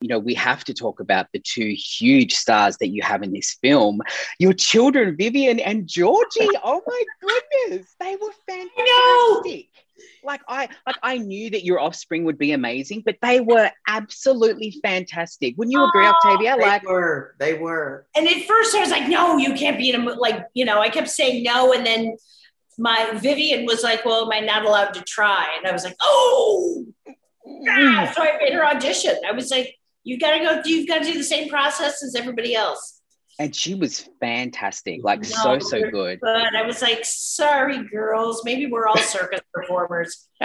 you know, we have to talk about the two huge stars that you have in this film. Your children, Vivian and Georgie. Oh my goodness, they were fantastic. Like I, like I knew that your offspring would be amazing, but they were absolutely fantastic. Wouldn't you agree, Octavia? They Like, were, they were. And at first I was like, no, you can't be in a mo-" like, you know, I kept saying no. And then my Vivian was like, well, am I not allowed to try? And I was like, oh, ah. so I made her audition. I was like, you gotta go, you've got to do the same process as everybody else. and she was fantastic, like No, so so good. But I was like, sorry, girls, maybe we're all circus performers.